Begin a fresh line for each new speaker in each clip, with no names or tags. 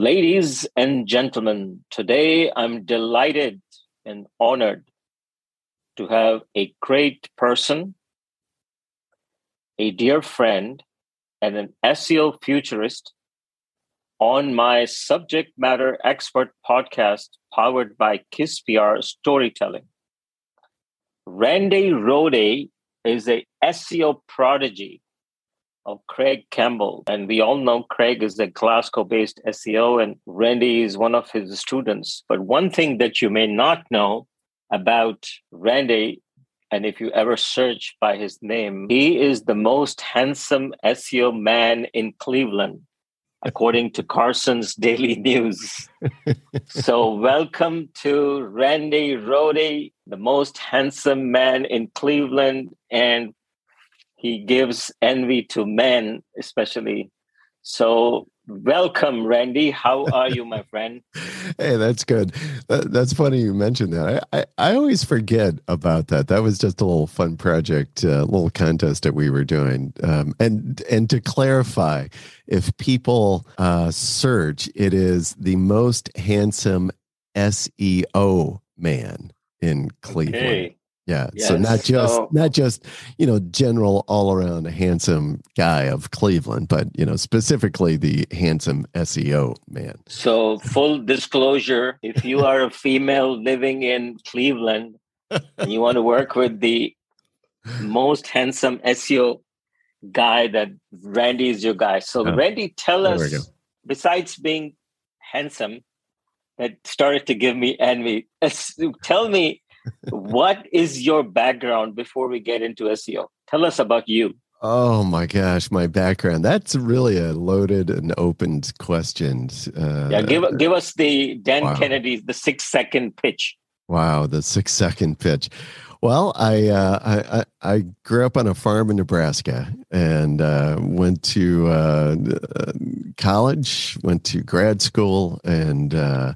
Ladies and gentlemen, today I'm delighted and honored to have a great person, a dear friend, and an SEO futurist on my subject matter expert podcast powered by Kiss PR Storytelling. Randy Rhode is a SEO prodigy of Craig Campbell. And we all know Craig is a Glasgow based SEO, and Randy is one of his students. But one thing that you may not know about Randy, and if you ever search by his name, he is the most handsome SEO man in Cleveland. According to Carson's Daily News. so, welcome to Randy Rhode, the most handsome man in Cleveland and he gives envy to men, especially. So, welcome, Randy. How are you, my friend?
hey, that's good. That, that's funny you mentioned that. I, I, I, always forget about that. That was just a little fun project, a uh, little contest that we were doing. Um, and and to clarify, if people uh, search, it is the most handsome SEO man in Cleveland. Okay. Yeah. Yes. So not just so, not just you know general all around handsome guy of Cleveland, but you know specifically the handsome SEO man.
So full disclosure: if you are a female living in Cleveland and you want to work with the most handsome SEO guy, that Randy is your guy. So oh, Randy, tell us besides being handsome, that started to give me envy. Tell me what is your background before we get into SEO? Tell us about you.
Oh my gosh, my background. That's really a loaded and opened question.
Uh, yeah, give give us the Dan wow. Kennedy the six second pitch.
Wow, the six second pitch. Well, I, uh, I, I grew up on a farm in Nebraska and uh, went to uh, college, went to grad school, and uh,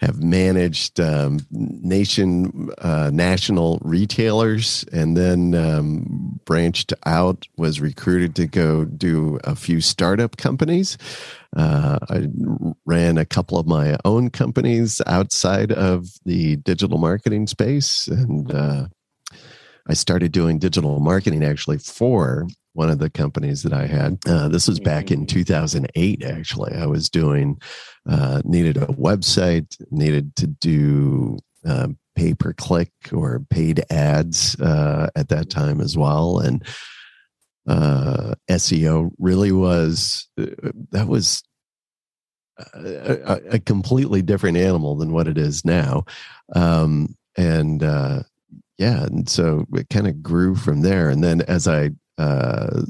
have managed um, nation uh, national retailers and then um, branched out was recruited to go do a few startup companies. Uh, i ran a couple of my own companies outside of the digital marketing space and uh, i started doing digital marketing actually for one of the companies that I had. Uh, this was back in mm. 2008, actually. I was doing, uh, needed a website, needed to do uh, pay per click or paid ads uh, at that time as well. And uh, SEO really was, uh, that was a, a, completely different animal than what it is now. Um, and, yeah, and so it kind of grew from there. And then as I uh,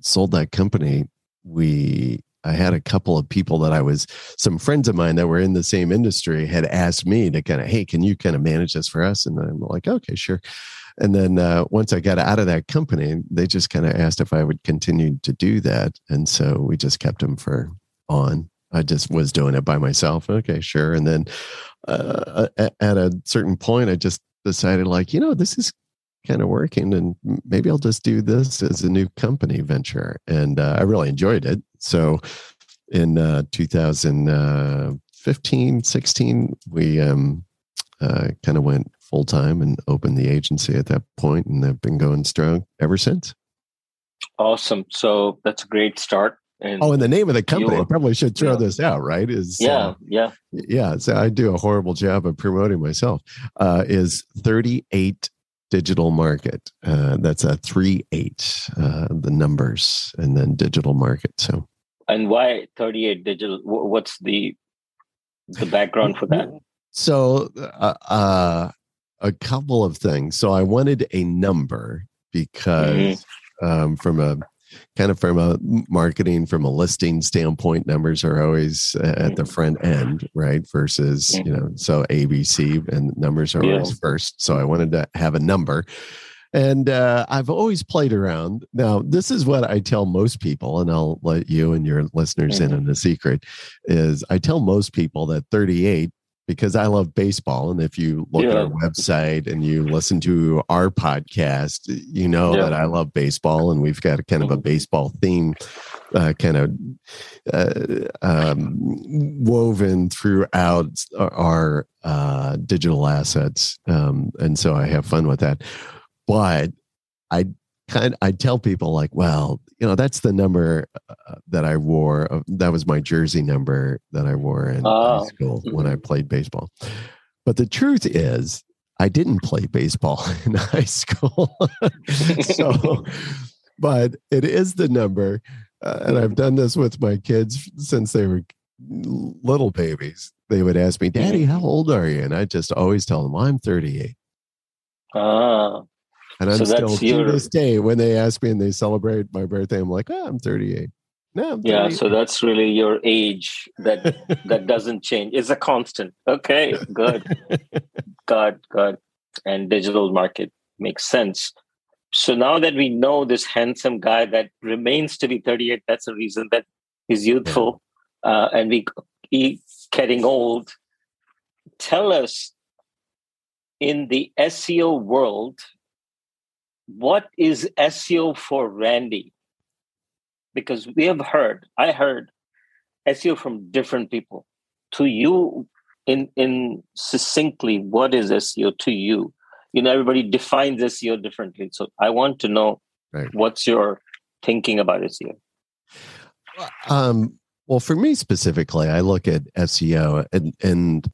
sold that company, we I had a couple of people that I was some friends of mine that were in the same industry had asked me to kind of, hey, can you kind of manage this for us? And I'm like, okay, sure. And then uh, once I got out of that company, they just kind of asked if I would continue to do that, and so we just kept them for on. I just was doing it by myself. Okay, sure. And then uh, at a certain point, I just decided, like, you know, this is kind of working and maybe I'll just do this as a new company venture. And uh, I really enjoyed it. So in uh, 2015, 16, we um, uh, kind of went full time and opened the agency at that point and have been going strong ever since.
Awesome. So that's a great start.
And oh, and the name of the company, I probably should throw yeah. this out, right? Is
yeah, uh, yeah,
yeah. So I do a horrible job of promoting myself. Uh, is 38 digital market. Uh, that's a three eight, uh, the numbers, and then digital market. So,
and why thirty eight digital? What's the the background for that?
So, uh, uh, a couple of things. So, I wanted a number because mm-hmm. um, from a kind of from a marketing, from a listing standpoint, numbers are always uh, at the mm-hmm. front end, right? Versus, you know, so ABC and numbers are always first. So I wanted to have a number. And uh, I've always played around. Now, this is what I tell most people, and I'll let you and your listeners in mm-hmm. on the secret. Is I tell most people that 38 because I love baseball. And if you look yeah. at our website and you listen to our podcast, you know yeah. that I love baseball and we've got a kind of a mm-hmm. baseball theme uh, kind of uh, um, woven throughout our uh, digital assets. Um, and so I have fun with that. But I kind I tell people like, well, you know, that's the number uh, that I wore. that was my jersey number that I wore in oh. high school when I mm-hmm. played baseball. But the truth is, I didn't play baseball in high school. so, but it is the number, uh, and I've done this with my kids since they were little babies. They would ask me, "Daddy, how old are you?" And I just always tell them, "I'm 38."
Ah.
And I'm so still to your... this day when they ask me and they celebrate my birthday, I'm like, oh, I'm 38. No, I'm
yeah, so that's really your age that that doesn't change. It's a constant. Okay, good, good, good. And digital market makes sense. So now that we know this handsome guy that remains to be 38, that's a reason that he's youthful, uh, and we he's getting old. Tell us in the SEO world, what is SEO for Randy? Because we have heard, I heard SEO from different people. To you, in in succinctly, what is SEO to you? You know, everybody defines SEO differently. So I want to know right. what's your thinking about SEO.
Um, well, for me specifically, I look at SEO and and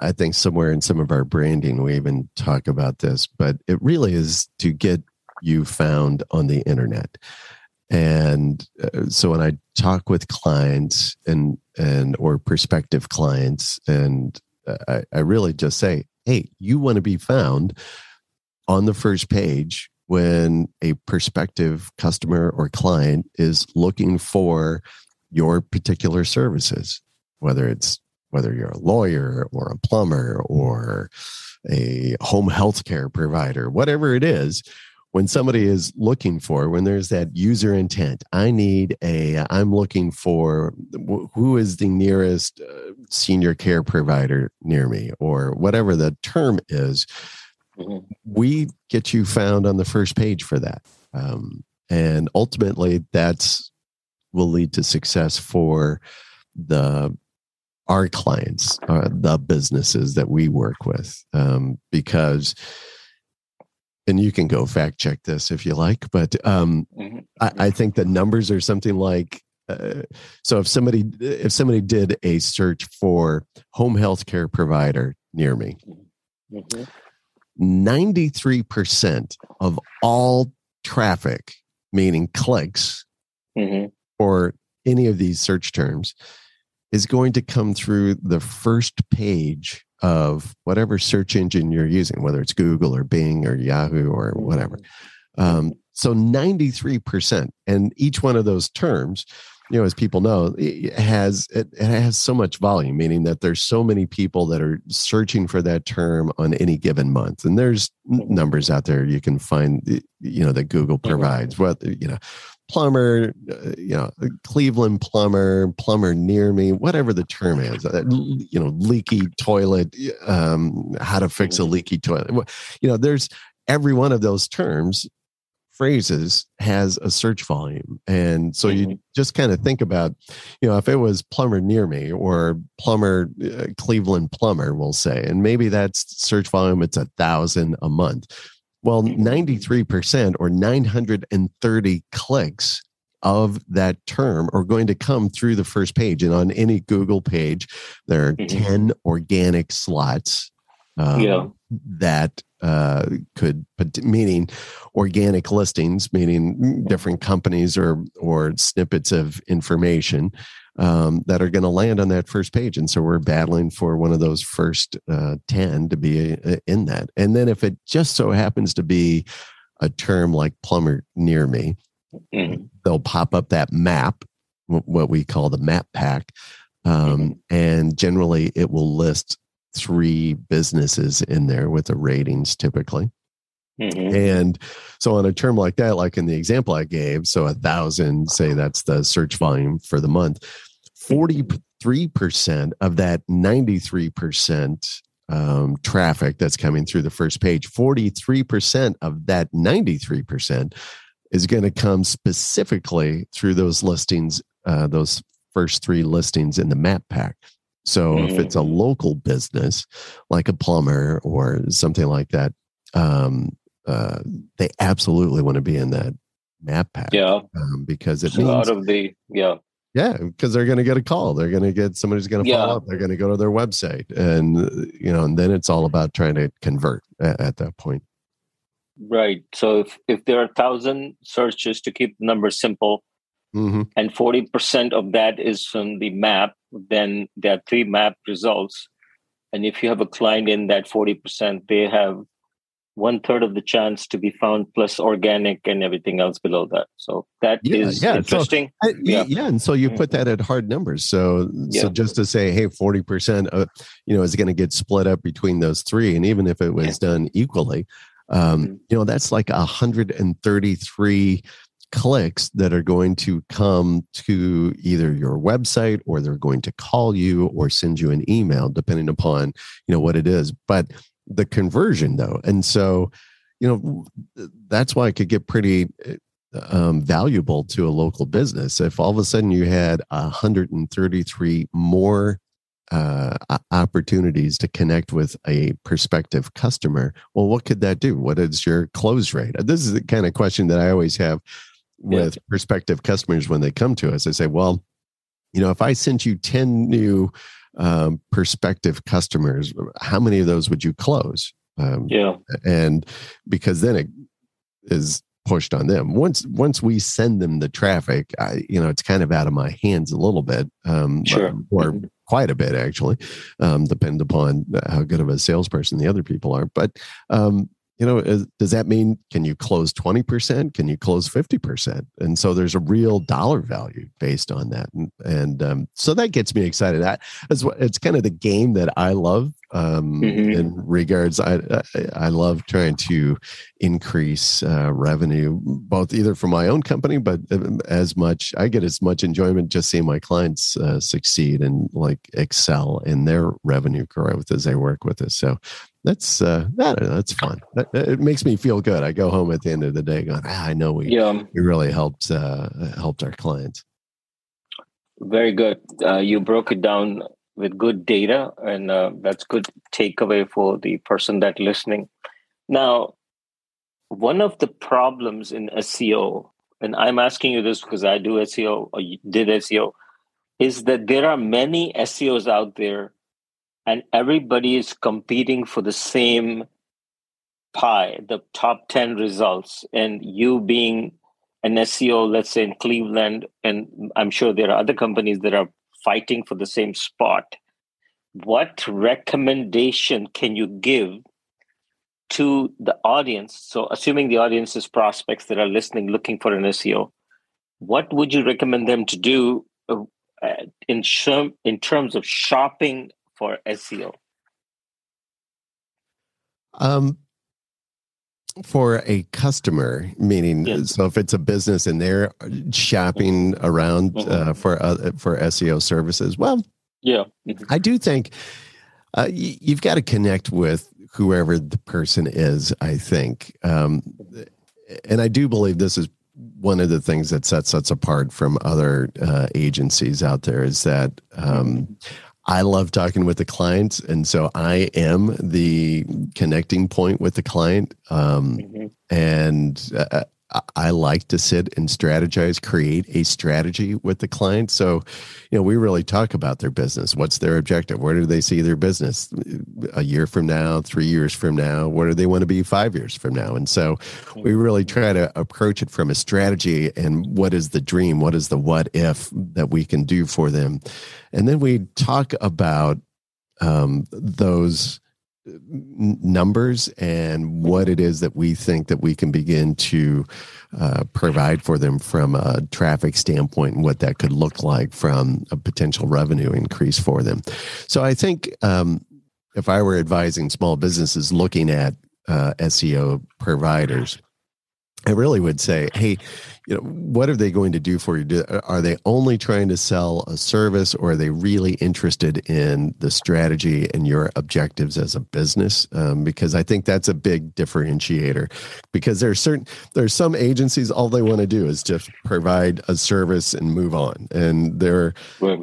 I think somewhere in some of our branding, we even talk about this, but it really is to get you found on the internet. And uh, so when I talk with clients and and or prospective clients, and uh, I, I really just say, hey, you want to be found on the first page when a prospective customer or client is looking for your particular services, whether it's whether you're a lawyer or a plumber or a home health care provider, whatever it is, when somebody is looking for, when there's that user intent, I need a, I'm looking for who is the nearest uh, senior care provider near me or whatever the term is, mm-hmm. we get you found on the first page for that. Um, and ultimately, that's will lead to success for the our clients, uh, the businesses that we work with, um, because, and you can go fact check this if you like, but um, mm-hmm. I, I, think the numbers are something like. Uh, so if somebody if somebody did a search for home health care provider near me, mm-hmm. 93% of all traffic, meaning clicks, mm-hmm. for any of these search terms, is going to come through the first page of whatever search engine you're using, whether it's Google or Bing or Yahoo or whatever. Mm-hmm. Um, so 93%. And each one of those terms, you know, as people know, it has it, it has so much volume, meaning that there's so many people that are searching for that term on any given month. And there's mm-hmm. numbers out there you can find, you know, that Google provides. What you know, plumber, uh, you know, Cleveland plumber, plumber near me, whatever the term is, uh, you know, leaky toilet, um, how to fix a mm-hmm. leaky toilet. You know, there's every one of those terms phrases has a search volume and so you mm-hmm. just kind of think about you know if it was plumber near me or plumber uh, cleveland plumber we'll say and maybe that's search volume it's a thousand a month well, 93% or 930 clicks of that term are going to come through the first page. And on any Google page, there are mm-hmm. 10 organic slots um, yeah. that uh, could, meaning organic listings, meaning different companies or, or snippets of information um, that are going to land on that first page. And so we're battling for one of those first uh, 10 to be uh, in that. And then if it just so happens to be a term like plumber near me, mm-hmm. they'll pop up that map, what we call the map pack, um, mm-hmm. and generally it will list three businesses in there with the ratings typically. Mm-hmm. And so on a term like that, like in the example I gave, so a thousand, say that's the search volume for the month, 43% of that 93% um, traffic that's coming through the first page, 43% of that 93% is going to come specifically through those listings, uh, those first three listings in the map pack. So mm-hmm. if it's a mm. local business like a plumber or something like that, um, uh, they absolutely want to be in that map pack.
Yeah,
um, because it
so
means
out of the yeah.
Yeah, because they're going to get a call. They're going to get somebody's going to yeah. follow up. They're going to go to their website, and you know, and then it's all about trying to convert at, at that point.
Right. So if if there are a thousand searches to keep the numbers simple, mm-hmm. and forty percent of that is from the map, then there are three map results. And if you have a client in that forty percent, they have one third of the chance to be found plus organic and everything else below that so that yeah, is yeah. interesting
so, yeah. yeah and so you put that at hard numbers so yeah. so just to say hey 40% of, you know is going to get split up between those three and even if it was done equally um, mm-hmm. you know that's like 133 clicks that are going to come to either your website or they're going to call you or send you an email depending upon you know what it is but the conversion though. And so you know that's why it could get pretty um, valuable to a local business. If all of a sudden you had 133 more uh, opportunities to connect with a prospective customer well what could that do? What is your close rate? This is the kind of question that i always have with yeah. prospective customers when they come to us. I say well you know if i sent you 10 new um, prospective customers, how many of those would you close?
Um, yeah,
and because then it is pushed on them. Once once we send them the traffic, I, you know, it's kind of out of my hands a little bit, um,
sure.
or mm-hmm. quite a bit actually, um, depend upon how good of a salesperson the other people are. But um, you know, is, does that mean can you close 20%? Can you close 50%? And so there's a real dollar value based on that. And, and um, so that gets me excited. That is what it's kind of the game that I love um, mm-hmm. in regards. I, I, I, love trying to increase uh, revenue, both either for my own company, but um, as much, I get as much enjoyment just seeing my clients uh, succeed and like excel in their revenue growth as they work with us. So that's uh know, that's fun. That, it makes me feel good. I go home at the end of the day going ah, i know we yeah. we really helped uh helped our clients.
Very good. Uh, you broke it down with good data and uh, that's good takeaway for the person that listening. Now one of the problems in seo and i'm asking you this because i do seo or did seo is that there are many seos out there and everybody is competing for the same pie, the top 10 results. And you being an SEO, let's say in Cleveland, and I'm sure there are other companies that are fighting for the same spot. What recommendation can you give to the audience? So, assuming the audience is prospects that are listening, looking for an SEO, what would you recommend them to do uh, in, in terms of shopping for SEO?
Um, for a customer, meaning yes. so if it's a business and they're shopping around mm-hmm. uh, for uh, for SEO services, well,
yeah, mm-hmm.
I do think uh, y- you've got to connect with whoever the person is. I think, um, and I do believe this is one of the things that sets us apart from other uh, agencies out there is that um, mm-hmm. I love talking with the clients, and so I am the connecting point with the client. Um, mm-hmm. And uh, I like to sit and strategize, create a strategy with the client. So, you know, we really talk about their business. What's their objective? Where do they see their business a year from now, three years from now? Where do they want to be five years from now? And so we really try to approach it from a strategy and what is the dream? What is the what if that we can do for them? And then we talk about um, those numbers and what it is that we think that we can begin to uh, provide for them from a traffic standpoint and what that could look like from a potential revenue increase for them. So I think um, if I were advising small businesses looking at uh, SEO providers, I really would say, hey, you know, what are they going to do for you? Do, are they only trying to sell a service, or are they really interested in the strategy and your objectives as a business? Um, because I think that's a big differentiator. Because there's certain there's some agencies all they want to do is just provide a service and move on, and there are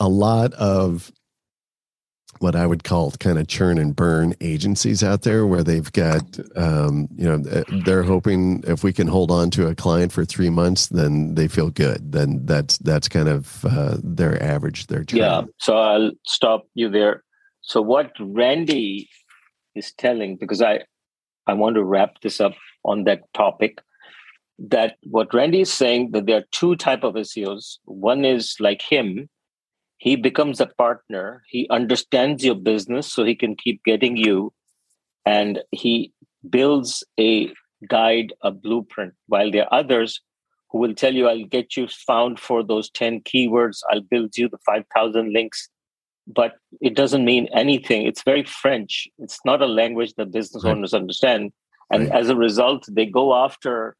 a lot of what I would call kind of churn and burn agencies out there where they've got, um, you know, they're hoping if we can hold on to a client for three months, then they feel good. Then that's that's kind of uh, their average. Their churn.
yeah. So I'll stop you there. So what Randy is telling, because I I want to wrap this up on that topic. That what Randy is saying that there are two type of SEOs. One is like him, he becomes a partner. He understands your business so he can keep getting you. And he builds a guide a blueprint while there are others who will tell you i'll get you found for those 10 keywords. I'll build you the 5000 links. But it doesn't mean anything. It's very french. It's not a language that business right. owners understand. And right. as a result they go after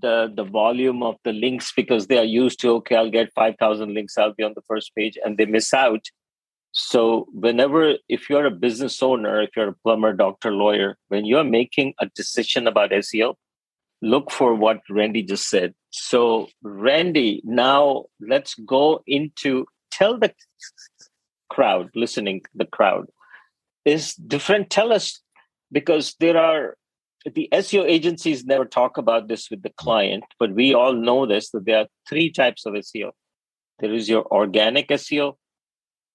the the volume of the links because they are used to okay i'll get 5000 links i'll be on the first page and they miss out. So whenever if you're a business owner if you're a plumber doctor lawyer when you're making a decision about seo look for what randy just said. So randy now let's go into tell the crowd listening the crowd is different. Tell us because there are the SEO agencies never talk about this with the client, but we all know this that there are three types of SEO. There is your organic SEO,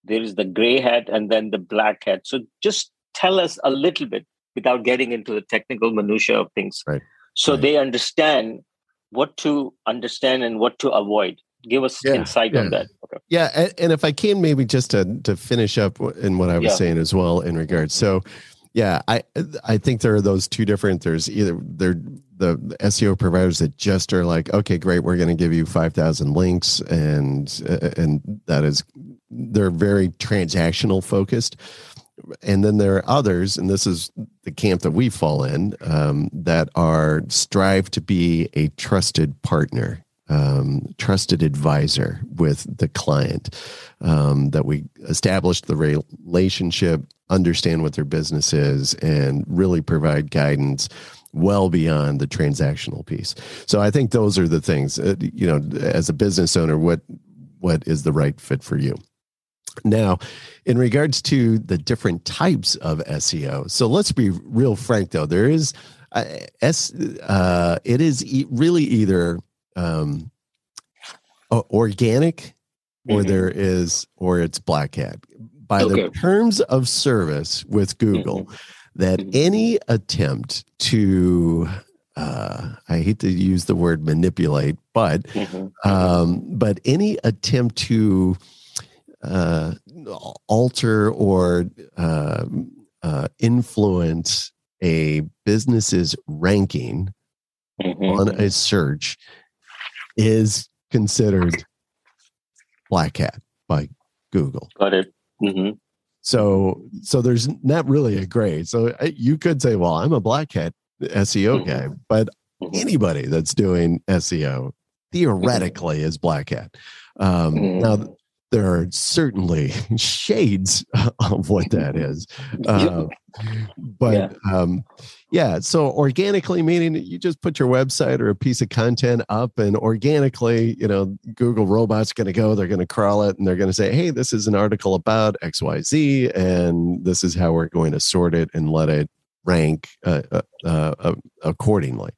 there is the gray hat, and then the black hat. So just tell us a little bit without getting into the technical minutia of things.
Right.
So
right.
they understand what to understand and what to avoid. Give us yeah, insight
yeah.
on that.
Okay. Yeah, and, and, if I can, maybe just to to finish up in what I was yeah. saying as well in regards. So yeah, I I think there are those two different. There's either they're the SEO providers that just are like, okay, great, we're going to give you five thousand links, and and that is they're very transactional focused. And then there are others, and this is the camp that we fall in, um, that are strive to be a trusted partner um, trusted advisor with the client um, that we establish the relationship understand what their business is and really provide guidance well beyond the transactional piece. So i think those are the things uh, you know as a business owner what what is the right fit for you? Now in regards to the different types of seo so let's be real frank though. There is uh, S, uh, it is e- really either um, organic or mm-hmm. there is or it's black hat by okay. the terms of service with Google mm-hmm. that mm-hmm. any attempt to uh, I hate to use the word manipulate, but mm-hmm. um, but any attempt to uh, alter or uh, uh influence a business's ranking mm-hmm. on a search is considered black hat by Google.
Got it. Mm-hmm.
So, so there's not really a grade. So you could say, well, I'm a black hat SEO mm-hmm. guy, but mm-hmm. anybody that's doing SEO theoretically is black hat. Um, mm-hmm. Now, there are certainly shades of what that is. Uh, but yeah. Um, yeah, so organically meaning you just put your website or a piece of content up, and organically, you know, Google robot's going to go, they're going to crawl it, and they're going to say, hey, this is an article about XYZ, and this is how we're going to sort it and let it rank uh, uh, uh, accordingly.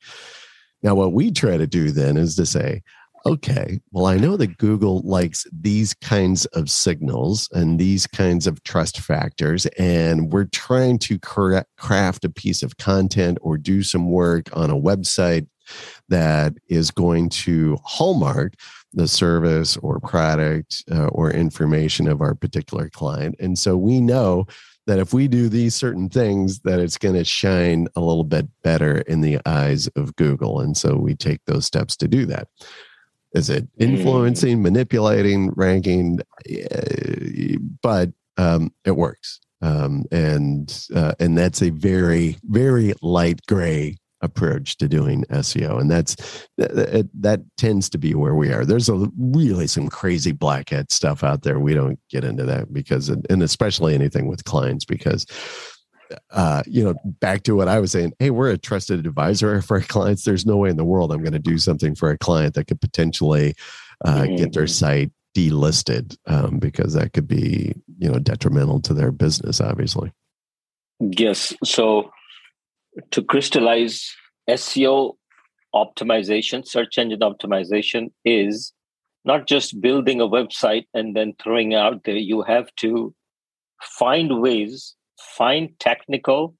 Now, what we try to do then is to say, okay, well, I know that Google likes these kinds of signals and these kinds of trust factors, and we're trying to craft a piece of content or do some work on a website that is going to hallmark the service or product uh, or information of our particular client. And so we know that if we do these certain things that it's going to shine a little bit better in the eyes of google. And so we take those steps to do that is it mm. influencing mm. manipulating ranking but um, it works um, and uh, and that's a very very light gray approach to doing SEO, and that's that, that tends to be where we are. There's a really some crazy black hat stuff out there. We don't get into that because, and especially anything with clients, because uh, you know, back to what I was saying. Hey, we're a trusted advisor for our clients. There's no way in the world I'm going to do something for a client that could potentially uh, mm-hmm. get their mm-hmm. site delisted um, because that could be, you know, detrimental to their business. Obviously.
Yes. So to crystallize SEO optimization, search engine optimization is not just building a website and then throwing out there. You have to find ways, find technical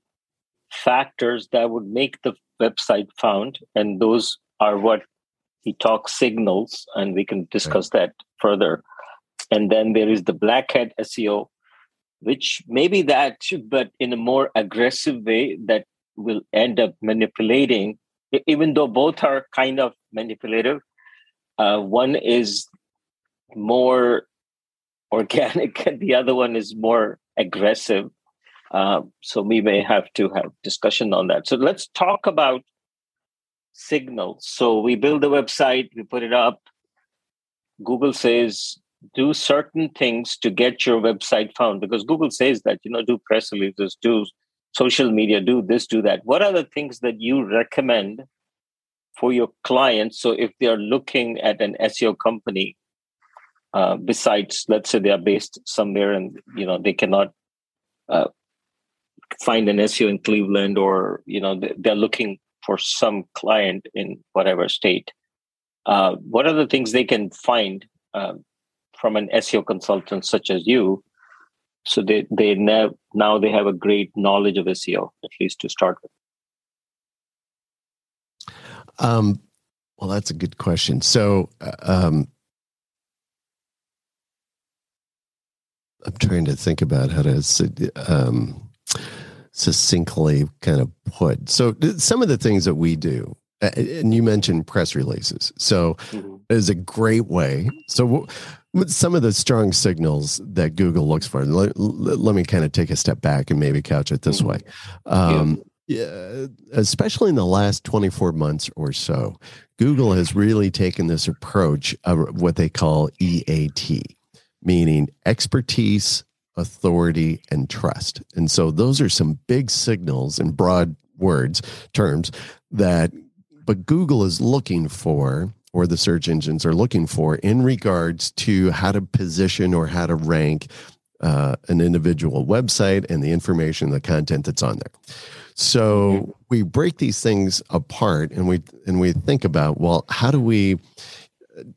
factors that would make the website found. And those are what he talks signals, and we can discuss right. that further. And then there is the black hat SEO, which maybe that, but in a more aggressive way that will end up manipulating, even though both are kind of manipulative. Uh, one is more organic, and the other one is more aggressive. Uh, so we may have to have discussion on that. So let's talk about signals. So we build a website, we put it up. Google says do certain things to get your website found because Google says that you know do press releases, do social media, do this, do that. What are the things that you recommend for your clients? So if they are looking at an SEO company, uh, besides, let's say they are based somewhere and you know they cannot uh, find an SEO in Cleveland, or you know they're looking for some client in whatever state. Uh, what are the things they can find uh, from an SEO consultant such as you so they they now now they have a great knowledge of SEO at least to start with.
Um, well, that's a good question. So, uh, um, I'm trying to think about how to um, succinctly kind of put. So, some of the things that we do, and you mentioned press releases. So, mm-hmm. is a great way. So, some of the strong signals that Google looks for. Let, let me kind of take a step back and maybe couch it this mm-hmm. way. Um, yeah. especially in the last 24 months or so, Google has really taken this approach of what they call EAT, meaning expertise, authority, and trust. And so those are some big signals in broad words, terms that, but Google is looking for or the search engines are looking for in regards to how to position or how to rank uh, an individual website and the information, the content that's on there. So mm-hmm. we break these things apart and we and we think about well, how do we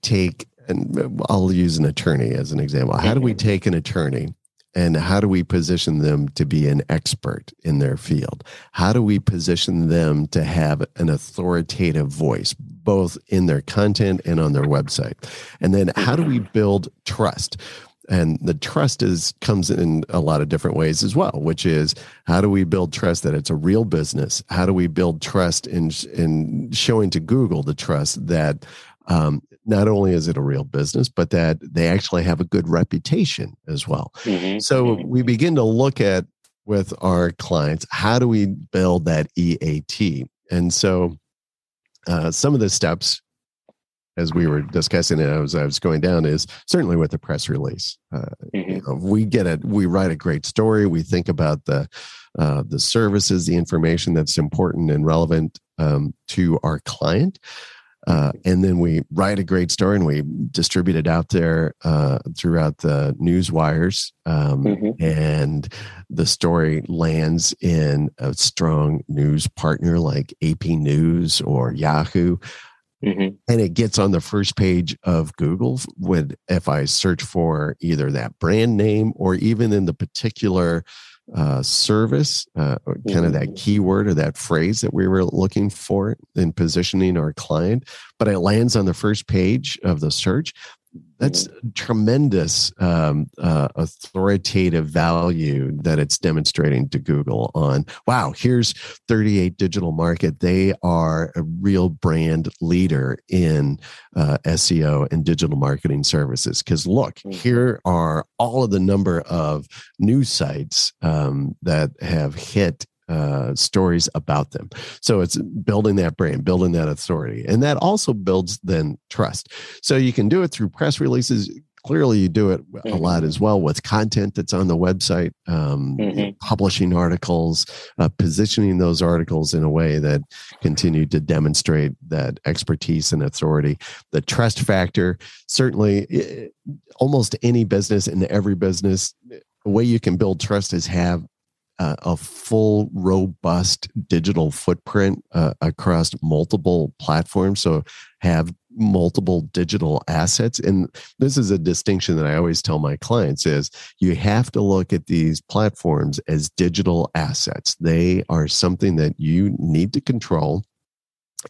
take and I'll use an attorney as an example. How do we mm-hmm. take an attorney and how do we position them to be an expert in their field? How do we position them to have an authoritative voice, both in their content and on their website? And then how do we build trust? and the trust is comes in a lot of different ways as well which is how do we build trust that it's a real business how do we build trust in in showing to google the trust that um, not only is it a real business, but that they actually have a good reputation as well. Mm-hmm. So mm-hmm. we begin to look at with our clients how do we build that EAT? And so uh, some of the steps, as we were discussing it as I was going down, is certainly with the press release. Uh, mm-hmm. you know, we get it, we write a great story, we think about the uh, the services, the information that's important and relevant um, to our client. Uh, and then we write a great story and we distribute it out there uh, throughout the news wires. Um, mm-hmm. And the story lands in a strong news partner like AP News or Yahoo. Mm-hmm. And it gets on the first page of Google when if I search for either that brand name or even in the particular uh, service, uh, kind of that mm-hmm. keyword or that phrase that we were looking for in positioning our client, but it lands on the first page of the search. That's tremendous um, uh, authoritative value that it's demonstrating to Google on. Wow, here's 38 Digital Market. They are a real brand leader in uh, SEO and digital marketing services. Because look, mm-hmm. here are all of the number of news sites um, that have hit uh, stories about them. So it's building that brand, building that authority. And that also builds then trust. So you can do it through press releases. Clearly, you do it a mm-hmm. lot as well with content that's on the website, um, mm-hmm. publishing articles, uh, positioning those articles in a way that continue to demonstrate that expertise and authority. The trust factor, certainly, almost any business in every business, the way you can build trust is have uh, a full, robust digital footprint uh, across multiple platforms. So have multiple digital assets and this is a distinction that i always tell my clients is you have to look at these platforms as digital assets they are something that you need to control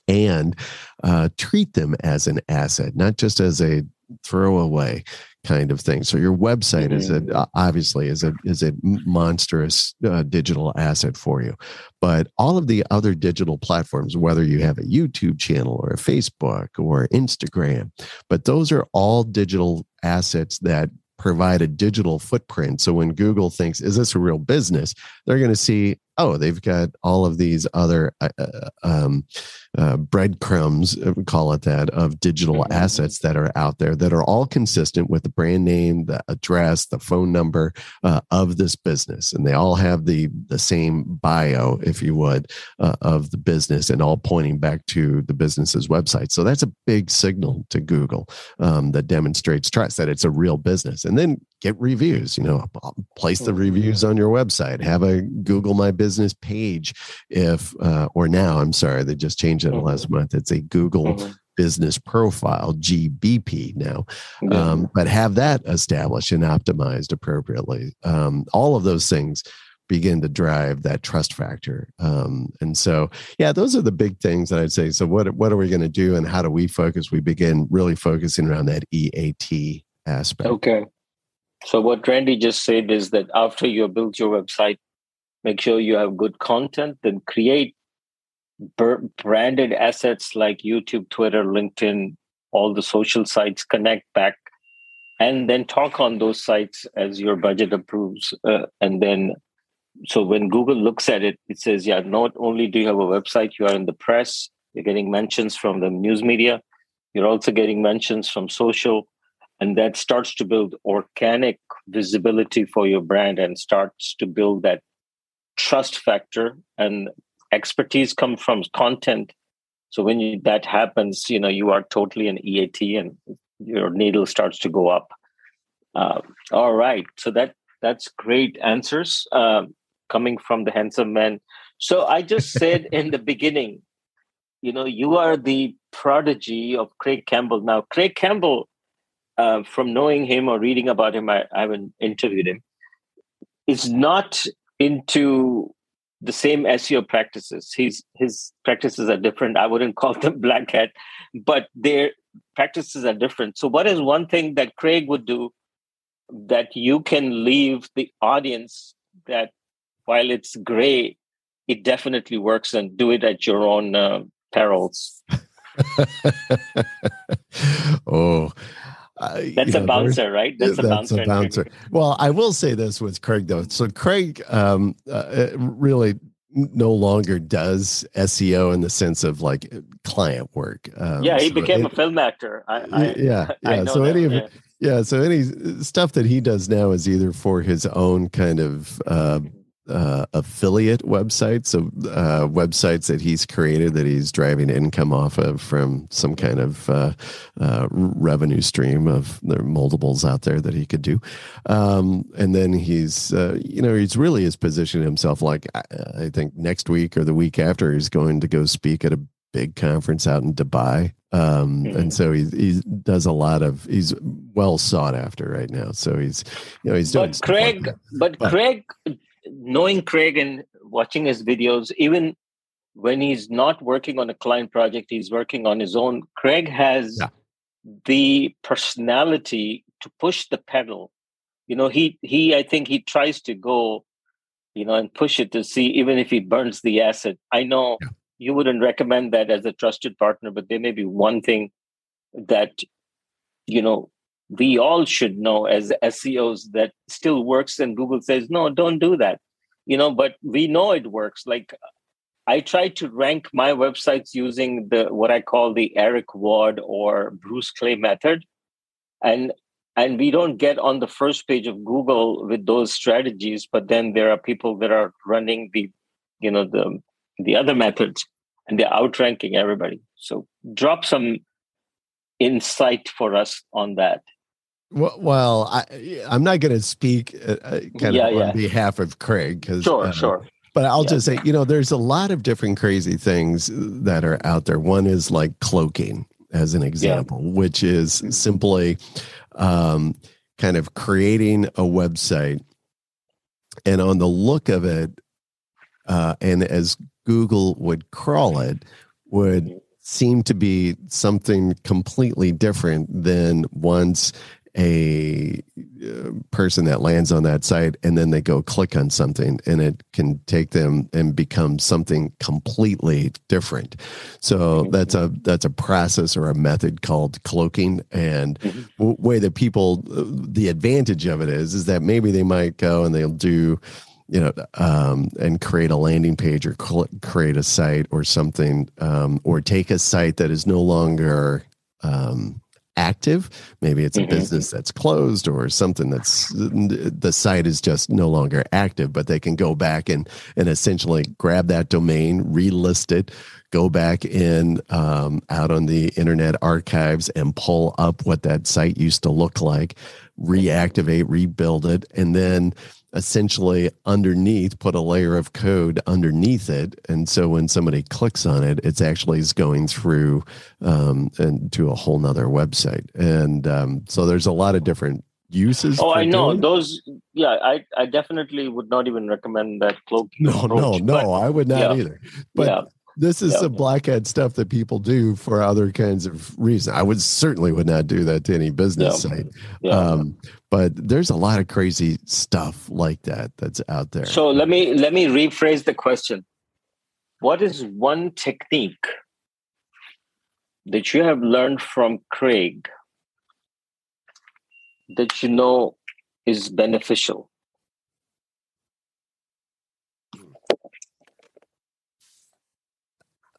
and uh, treat them as an asset not just as a throwaway kind of thing. So your website mm-hmm. is a mm-hmm. obviously is a is a monstrous uh, digital asset for you. But all of the other digital platforms, whether you have a YouTube channel or a Facebook or Instagram, but those are all digital assets that provide a digital footprint. So when Google thinks, is this a real business? They're going to see, oh, they've got all of these other uh, uh um, uh, breadcrumbs, uh, we call it that, of digital mm-hmm. assets that are out there that are all consistent with the brand name, the address, the phone number uh, of this business, and they all have the the same bio, if you would, uh, of the business, and all pointing back to the business's website. So that's a big signal to Google um, that demonstrates trust that it's a real business, and then get reviews. You know, place the reviews mm-hmm. on your website. Have a Google My Business page, if uh, or now I'm sorry, they just changed it mm-hmm. last month. It's a Google mm-hmm. business profile, GBP now. Um, but have that established and optimized appropriately. Um, all of those things begin to drive that trust factor. Um, and so, yeah, those are the big things that I'd say. So, what what are we going to do, and how do we focus? We begin really focusing around that EAT aspect.
Okay. So, what Randy just said is that after you build your website, make sure you have good content, then create branded assets like YouTube, Twitter, LinkedIn, all the social sites connect back and then talk on those sites as your budget approves. Uh, and then, so when Google looks at it, it says, yeah, not only do you have a website, you are in the press, you're getting mentions from the news media, you're also getting mentions from social. And that starts to build organic visibility for your brand and starts to build that trust factor. And expertise come from content. So when you, that happens you know you are totally an eat and your needle starts to go up. Uh, all right. So that that's great answers uh, coming from the handsome man. So i just said in the beginning you know you are the prodigy of craig campbell. Now craig campbell uh, from knowing him or reading about him I, I haven't interviewed him is not into the same SEO practices. His his practices are different. I wouldn't call them black hat, but their practices are different. So, what is one thing that Craig would do that you can leave the audience that while it's gray, it definitely works and do it at your own uh, perils?
oh,
that's a know, bouncer, right? That's, a bouncer. A bouncer.
Well, I will say this with Craig though. So Craig um, uh, really no longer does SEO in the sense of like client work.
Um, yeah, he so became it, a film actor. I, I,
yeah, yeah. so that, any of yeah. yeah, so any stuff that he does now is either for his own kind of uh, uh, affiliate websites, so uh, websites that he's created that he's driving income off of from some kind of uh, uh revenue stream of there are multiples out there that he could do. Um, and then he's, uh, you know, he's really has positioned himself like I, I think next week or the week after he's going to go speak at a big conference out in Dubai. Um, mm-hmm. and so he, he does a lot of he's well sought after right now. So he's you know he's doing.
But Craig, like but, but Craig knowing Craig and watching his videos, even when he's not working on a client project, he's working on his own. Craig has yeah. the personality to push the pedal. You know, he he I think he tries to go, you know, and push it to see even if he burns the asset. I know yeah. you wouldn't recommend that as a trusted partner, but there may be one thing that you know we all should know as SEOs that still works and Google says, no, don't do that. You know, but we know it works. Like I try to rank my websites using the what I call the Eric Ward or Bruce Clay method. And and we don't get on the first page of Google with those strategies, but then there are people that are running the, you know, the the other methods and they're outranking everybody. So drop some insight for us on that.
Well, well I, I'm not going to speak uh, uh kind yeah, of on behalf of Craig because
sure, uh, sure.
But I'll yeah. just say, you know, there's a lot of different crazy things that are out there. One is like cloaking, as an example, yeah. which is simply um, kind of creating a website, and on the look of it, uh, and as Google would crawl it, would mm-hmm. seem to be something completely different than once a uh, person that lands on that site and then they go click on something and it can take them and become something completely different so mm-hmm. that's a that's a process or a method called cloaking and mm-hmm. way that people the advantage of it is is that maybe they might go and they'll do you know um, and create a landing page or cl- create a site or something um, or take a site that is no longer um, active. Maybe it's a mm-hmm. business that's closed or something that's the site is just no longer active, but they can go back and and essentially grab that domain, relist it, go back in um, out on the internet archives and pull up what that site used to look like, reactivate, rebuild it, and then essentially underneath put a layer of code underneath it. And so when somebody clicks on it it's actually is going through um, and to a whole nother website. And um, so there's a lot of different uses
oh i know. doing. those yeah i i definitely would not even recommend that cloak
no approach, no no i would not yeah, either. But yeah. This is yeah. some black hat stuff that people do for other kinds of reasons. I would certainly would not do that to any business yeah. site. Yeah. Um, but there's a lot of crazy stuff like that that's out there.
So let me let me rephrase the question. What is one technique that you have learned from Craig that you know is beneficial?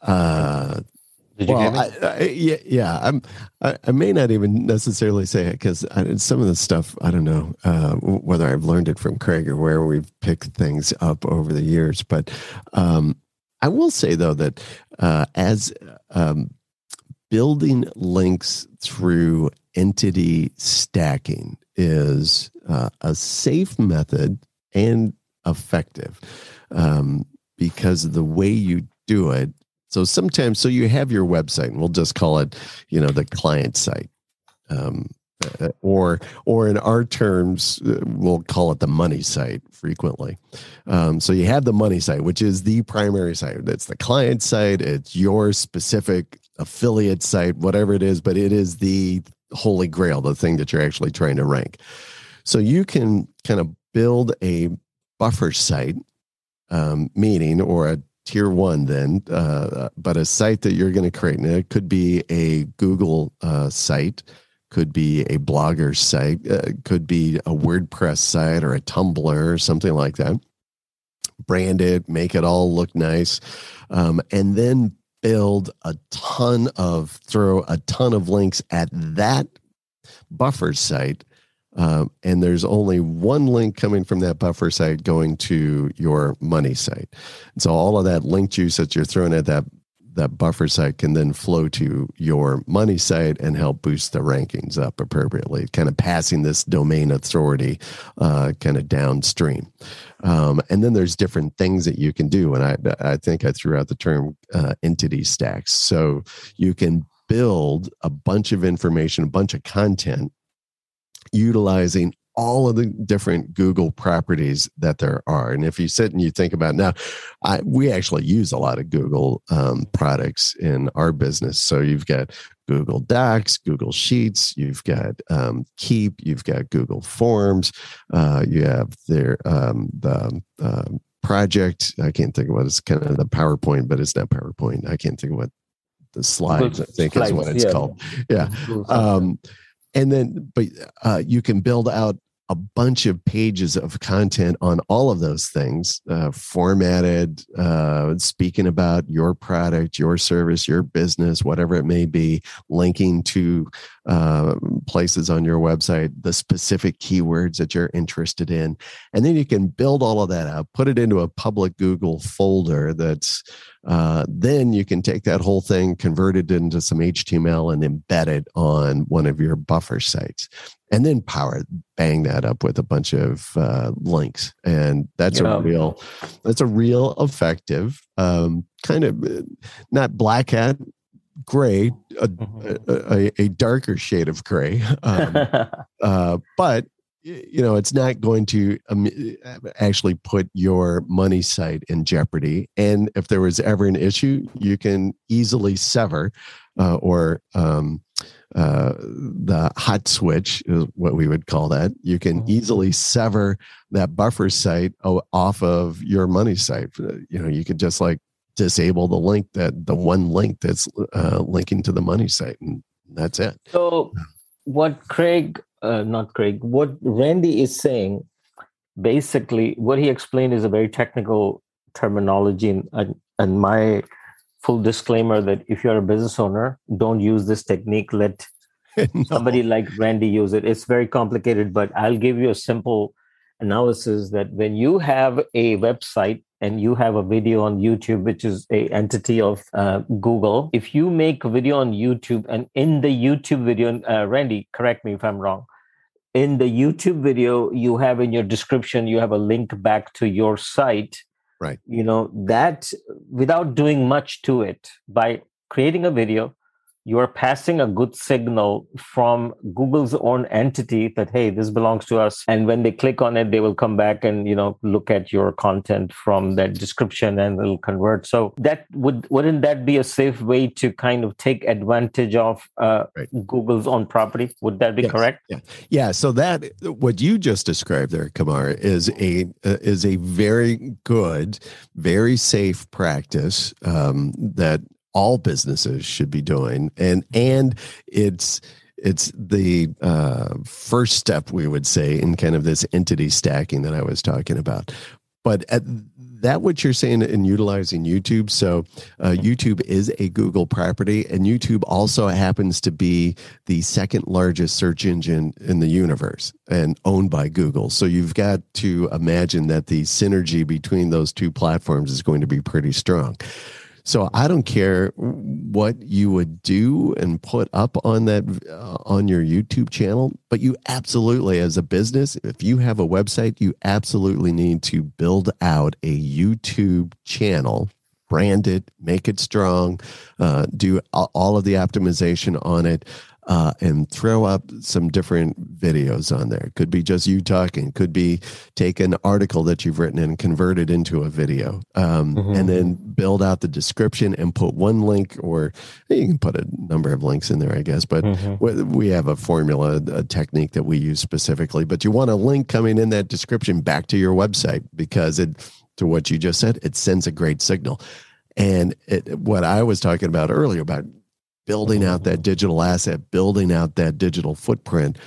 Uh, did you well, I, I, yeah, yeah. I'm. I, I, may not even necessarily say it because some of the stuff I don't know uh, whether I've learned it from Craig or where we've picked things up over the years. But um, I will say though that uh, as um, building links through entity stacking is uh, a safe method and effective um, because the way you do it so sometimes, so you have your website, and we'll just call it, you know, the client site, um, uh, or or in our terms, uh, we'll call it the money site frequently. Um, so you have the money site, which is the primary site. It's the client site. It's your specific affiliate site, whatever it is, but it is the holy grail, the thing that you're actually trying to rank. So you can kind of build a buffer site, um, meaning or a tier one then uh, but a site that you're going to create and it could be a google uh, site could be a blogger site uh, could be a wordpress site or a tumblr or something like that. Brand it make it all look nice um, and then build a ton of throw a ton of links at that buffer site um, and there's only one link coming from that buffer site going to your money site. And so all of that link juice that you're throwing at that that buffer site can then flow to your money site and help boost the rankings up appropriately, kind of passing this domain authority uh, kind of downstream. Um, and then there's different things that you can do. And I, I think I threw out the term uh, entity stacks. So you can build a bunch of information, a bunch of content utilizing all of the different Google properties that there are. And if you sit and you think about now, I, we actually use a lot of Google um, products in our business. So you've got Google Docs, Google Sheets, you've got um, Keep, you've got Google Forms, uh, you have their um, the um, project. I can't think of what it's kind of the PowerPoint, but it's not PowerPoint. I can't think of what the slides. I think slides, is what it's yeah. called. Yeah. Um, and then, but uh, you can build out a bunch of pages of content on all of those things, uh, formatted, uh, speaking about your product, your service, your business, whatever it may be, linking to uh, places on your website, the specific keywords that you're interested in. And then you can build all of that out, put it into a public Google folder that's uh, then you can take that whole thing, convert it into some HTML, and embed it on one of your buffer sites, and then power bang that up with a bunch of uh, links, and that's yeah. a real, that's a real effective um, kind of uh, not black hat gray, a, mm-hmm. a, a, darker shade of gray, um, uh, but you know it's not going to um, actually put your money site in jeopardy. And if there was ever an issue you can easily sever uh, or um, uh, the hot switch is what we would call that. You can mm-hmm. easily sever that buffer site off of your money site. Uh, you know you could just like disable the link that the one link that's uh, linking to the money site and that's it.
So what craig uh, not Craig, what Randy is saying, basically, what he explained is a very technical terminology. And, and my full disclaimer that if you're a business owner, don't use this technique. Let no. somebody like Randy use it. It's very complicated, but I'll give you a simple analysis that when you have a website and you have a video on YouTube, which is a entity of uh, Google, if you make a video on YouTube and in the YouTube video, uh, Randy, correct me if I'm wrong, in the YouTube video, you have in your description, you have a link back to your site.
Right.
You know, that without doing much to it, by creating a video, you are passing a good signal from Google's own entity that hey, this belongs to us. And when they click on it, they will come back and you know look at your content from that description and it'll convert. So that would wouldn't that be a safe way to kind of take advantage of uh, right. Google's own property? Would that be
yes.
correct?
Yeah, yeah. So that what you just described there, Qamar, is a uh, is a very good, very safe practice um, that all businesses should be doing. And and it's it's the uh, first step we would say in kind of this entity stacking that i was talking about. But at that what you're saying in utilizing youtube so uh, youtube is a google property and youtube also happens to be the second largest search engine in the universe and owned by google. So you've got to imagine that the synergy between those two platforms is going to be pretty strong so I don't care what you would do and put up on that uh, on your YouTube channel, but you absolutely as a business, if you have a website, you absolutely need to build out a YouTube channel brand it, make it strong, uh, do all of the optimization on it, uh, and throw up some different videos on there. Could be just you talking. Could be take an article that you've written and convert it into a video, um, mm-hmm. and then build out the description and put one link, or you can put a number of links in there, I guess. But mm-hmm. we have a formula, a technique that we use specifically. But you want a link coming in that description back to your website because it, to what you just said, it sends a great signal. And it, what I was talking about earlier about building out that digital asset, building out that digital footprint.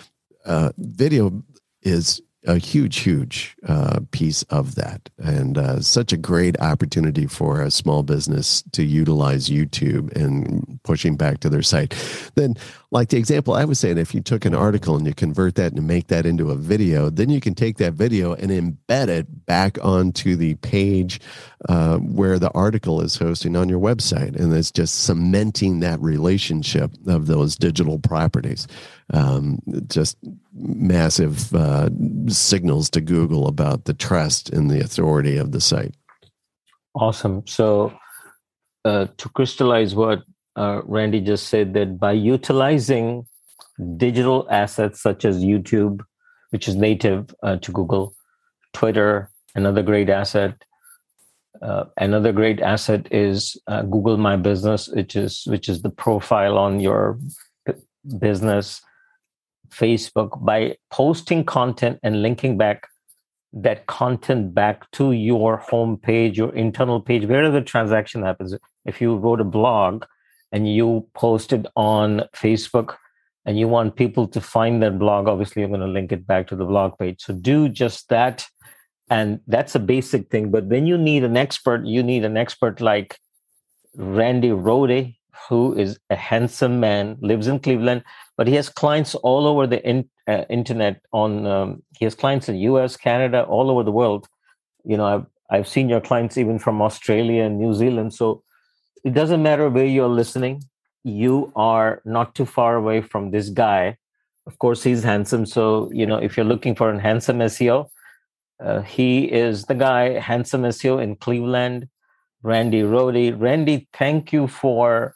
Uh, video is a huge, huge uh, piece of that, and uh, such a great opportunity for a small business to utilize YouTube and pushing back to their site. Then, like the example I was saying, if you took an article and you convert that and make that into a video, then you can take that video and embed it back onto the page uh, where the article is hosting on your website, and it's just cementing that relationship of those digital properties. Um, just massive uh, signals to Google about the trust and the authority of the site.
Awesome. So, uh, to crystallize what uh, Randy just said, that by utilizing digital assets such as YouTube, which is native uh, to Google, Twitter, another great asset, Uh, another great asset is uh, Google My Business, which is which is the profile on your business. Facebook by posting content and linking back that content back to your home page, your internal page, wherever the transaction happens. If you wrote a blog and you posted on Facebook and you want people to find that blog, obviously I'm going to link it back to the blog page. So do just that and that's a basic thing but when you need an expert you need an expert like randy rhode who is a handsome man lives in cleveland but he has clients all over the in, uh, internet on um, he has clients in us canada all over the world you know i've i've seen your clients even from australia and new zealand so it doesn't matter where you're listening you are not too far away from this guy of course he's handsome so you know if you're looking for a handsome seo uh, he is the guy, handsome SEO in Cleveland, Randy Rhode. Randy, thank you for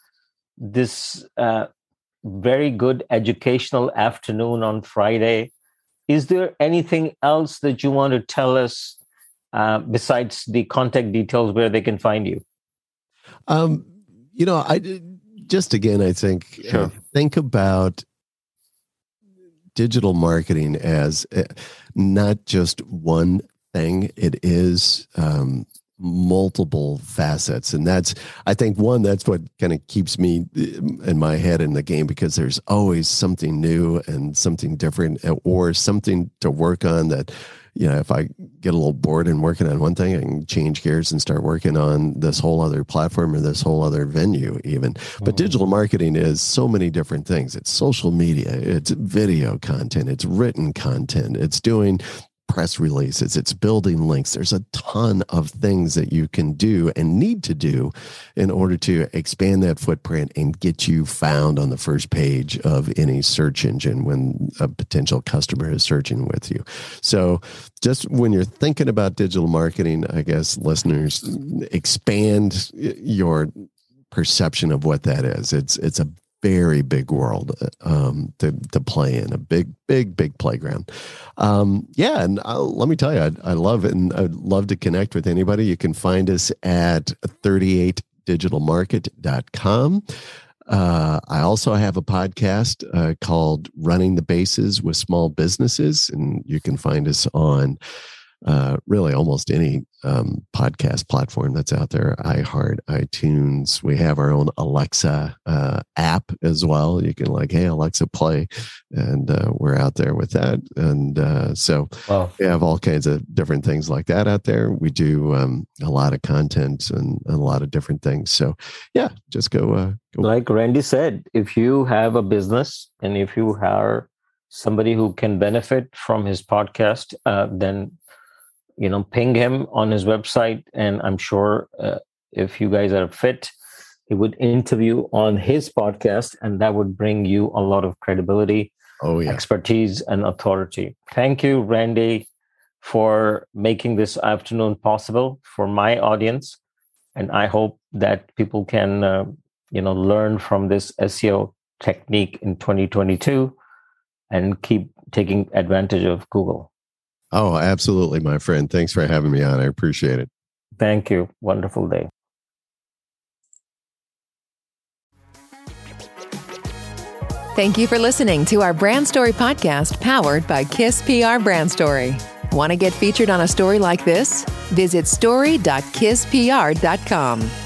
this uh, very good educational afternoon on Friday. Is there anything else that you want to tell us uh, besides the contact details where they can find you?
Um, you know, I just again, I think sure. think about digital marketing as eh, not just one thing, it is um, multiple facets. And that's, I think, one, that's what kind of keeps me eh, in my head in the game because there's always something new and something different or something to work on that you know, if I get a little bored and working on one thing, I can change gears and start working on this whole other platform or this whole other venue, even. But mm-hmm. digital marketing is so many different things. It's social media, it's video content, it's written content, it's doing press releases, it's building links. There's a ton of things that you can do and need to do in order to expand that footprint and get you found on the first page of any search engine when a potential customer is searching with you. So, just when you're thinking about digital marketing, I guess listeners expand your perception of what that is. It's it's a very big world um, to, to play in, a big, big, big playground. Um, yeah, and I'll, let me tell you, I, I love it, and I'd love to connect with anybody. You can find us at 38digitalmarket.com. Uh, I also have a podcast uh, called Running the Bases with Small Businesses, and you can find us on uh, really almost any um, podcast platform that's out there iHeart, iTunes. We have our own Alexa uh, app as well. You can, like, hey, Alexa, play. And uh, we're out there with that. And uh, so wow. we have all kinds of different things like that out there. We do um, a lot of content and, and, a lot of different things. So, yeah, just go, uh,
go. Like Randy said, if you have a business and if you are somebody who can benefit from his podcast, uh, then you know ping him on his website and i'm sure uh, if you guys are fit he would interview on his podcast and that would bring you a lot of credibility
oh yeah.
expertise and authority. Thank you randy for making this afternoon possible for my audience and i hope that people can uh, you know learn from this seo technique in 2022 and keep taking advantage of google
Oh, absolutely, my friend. Thanks for having me on. I appreciate it.
Thank you. Wonderful day.
Thank you for listening to our Brand Story podcast powered by Kiss PR Brand Story. Want to get featured on a story like this? Visit story.kisspr.com.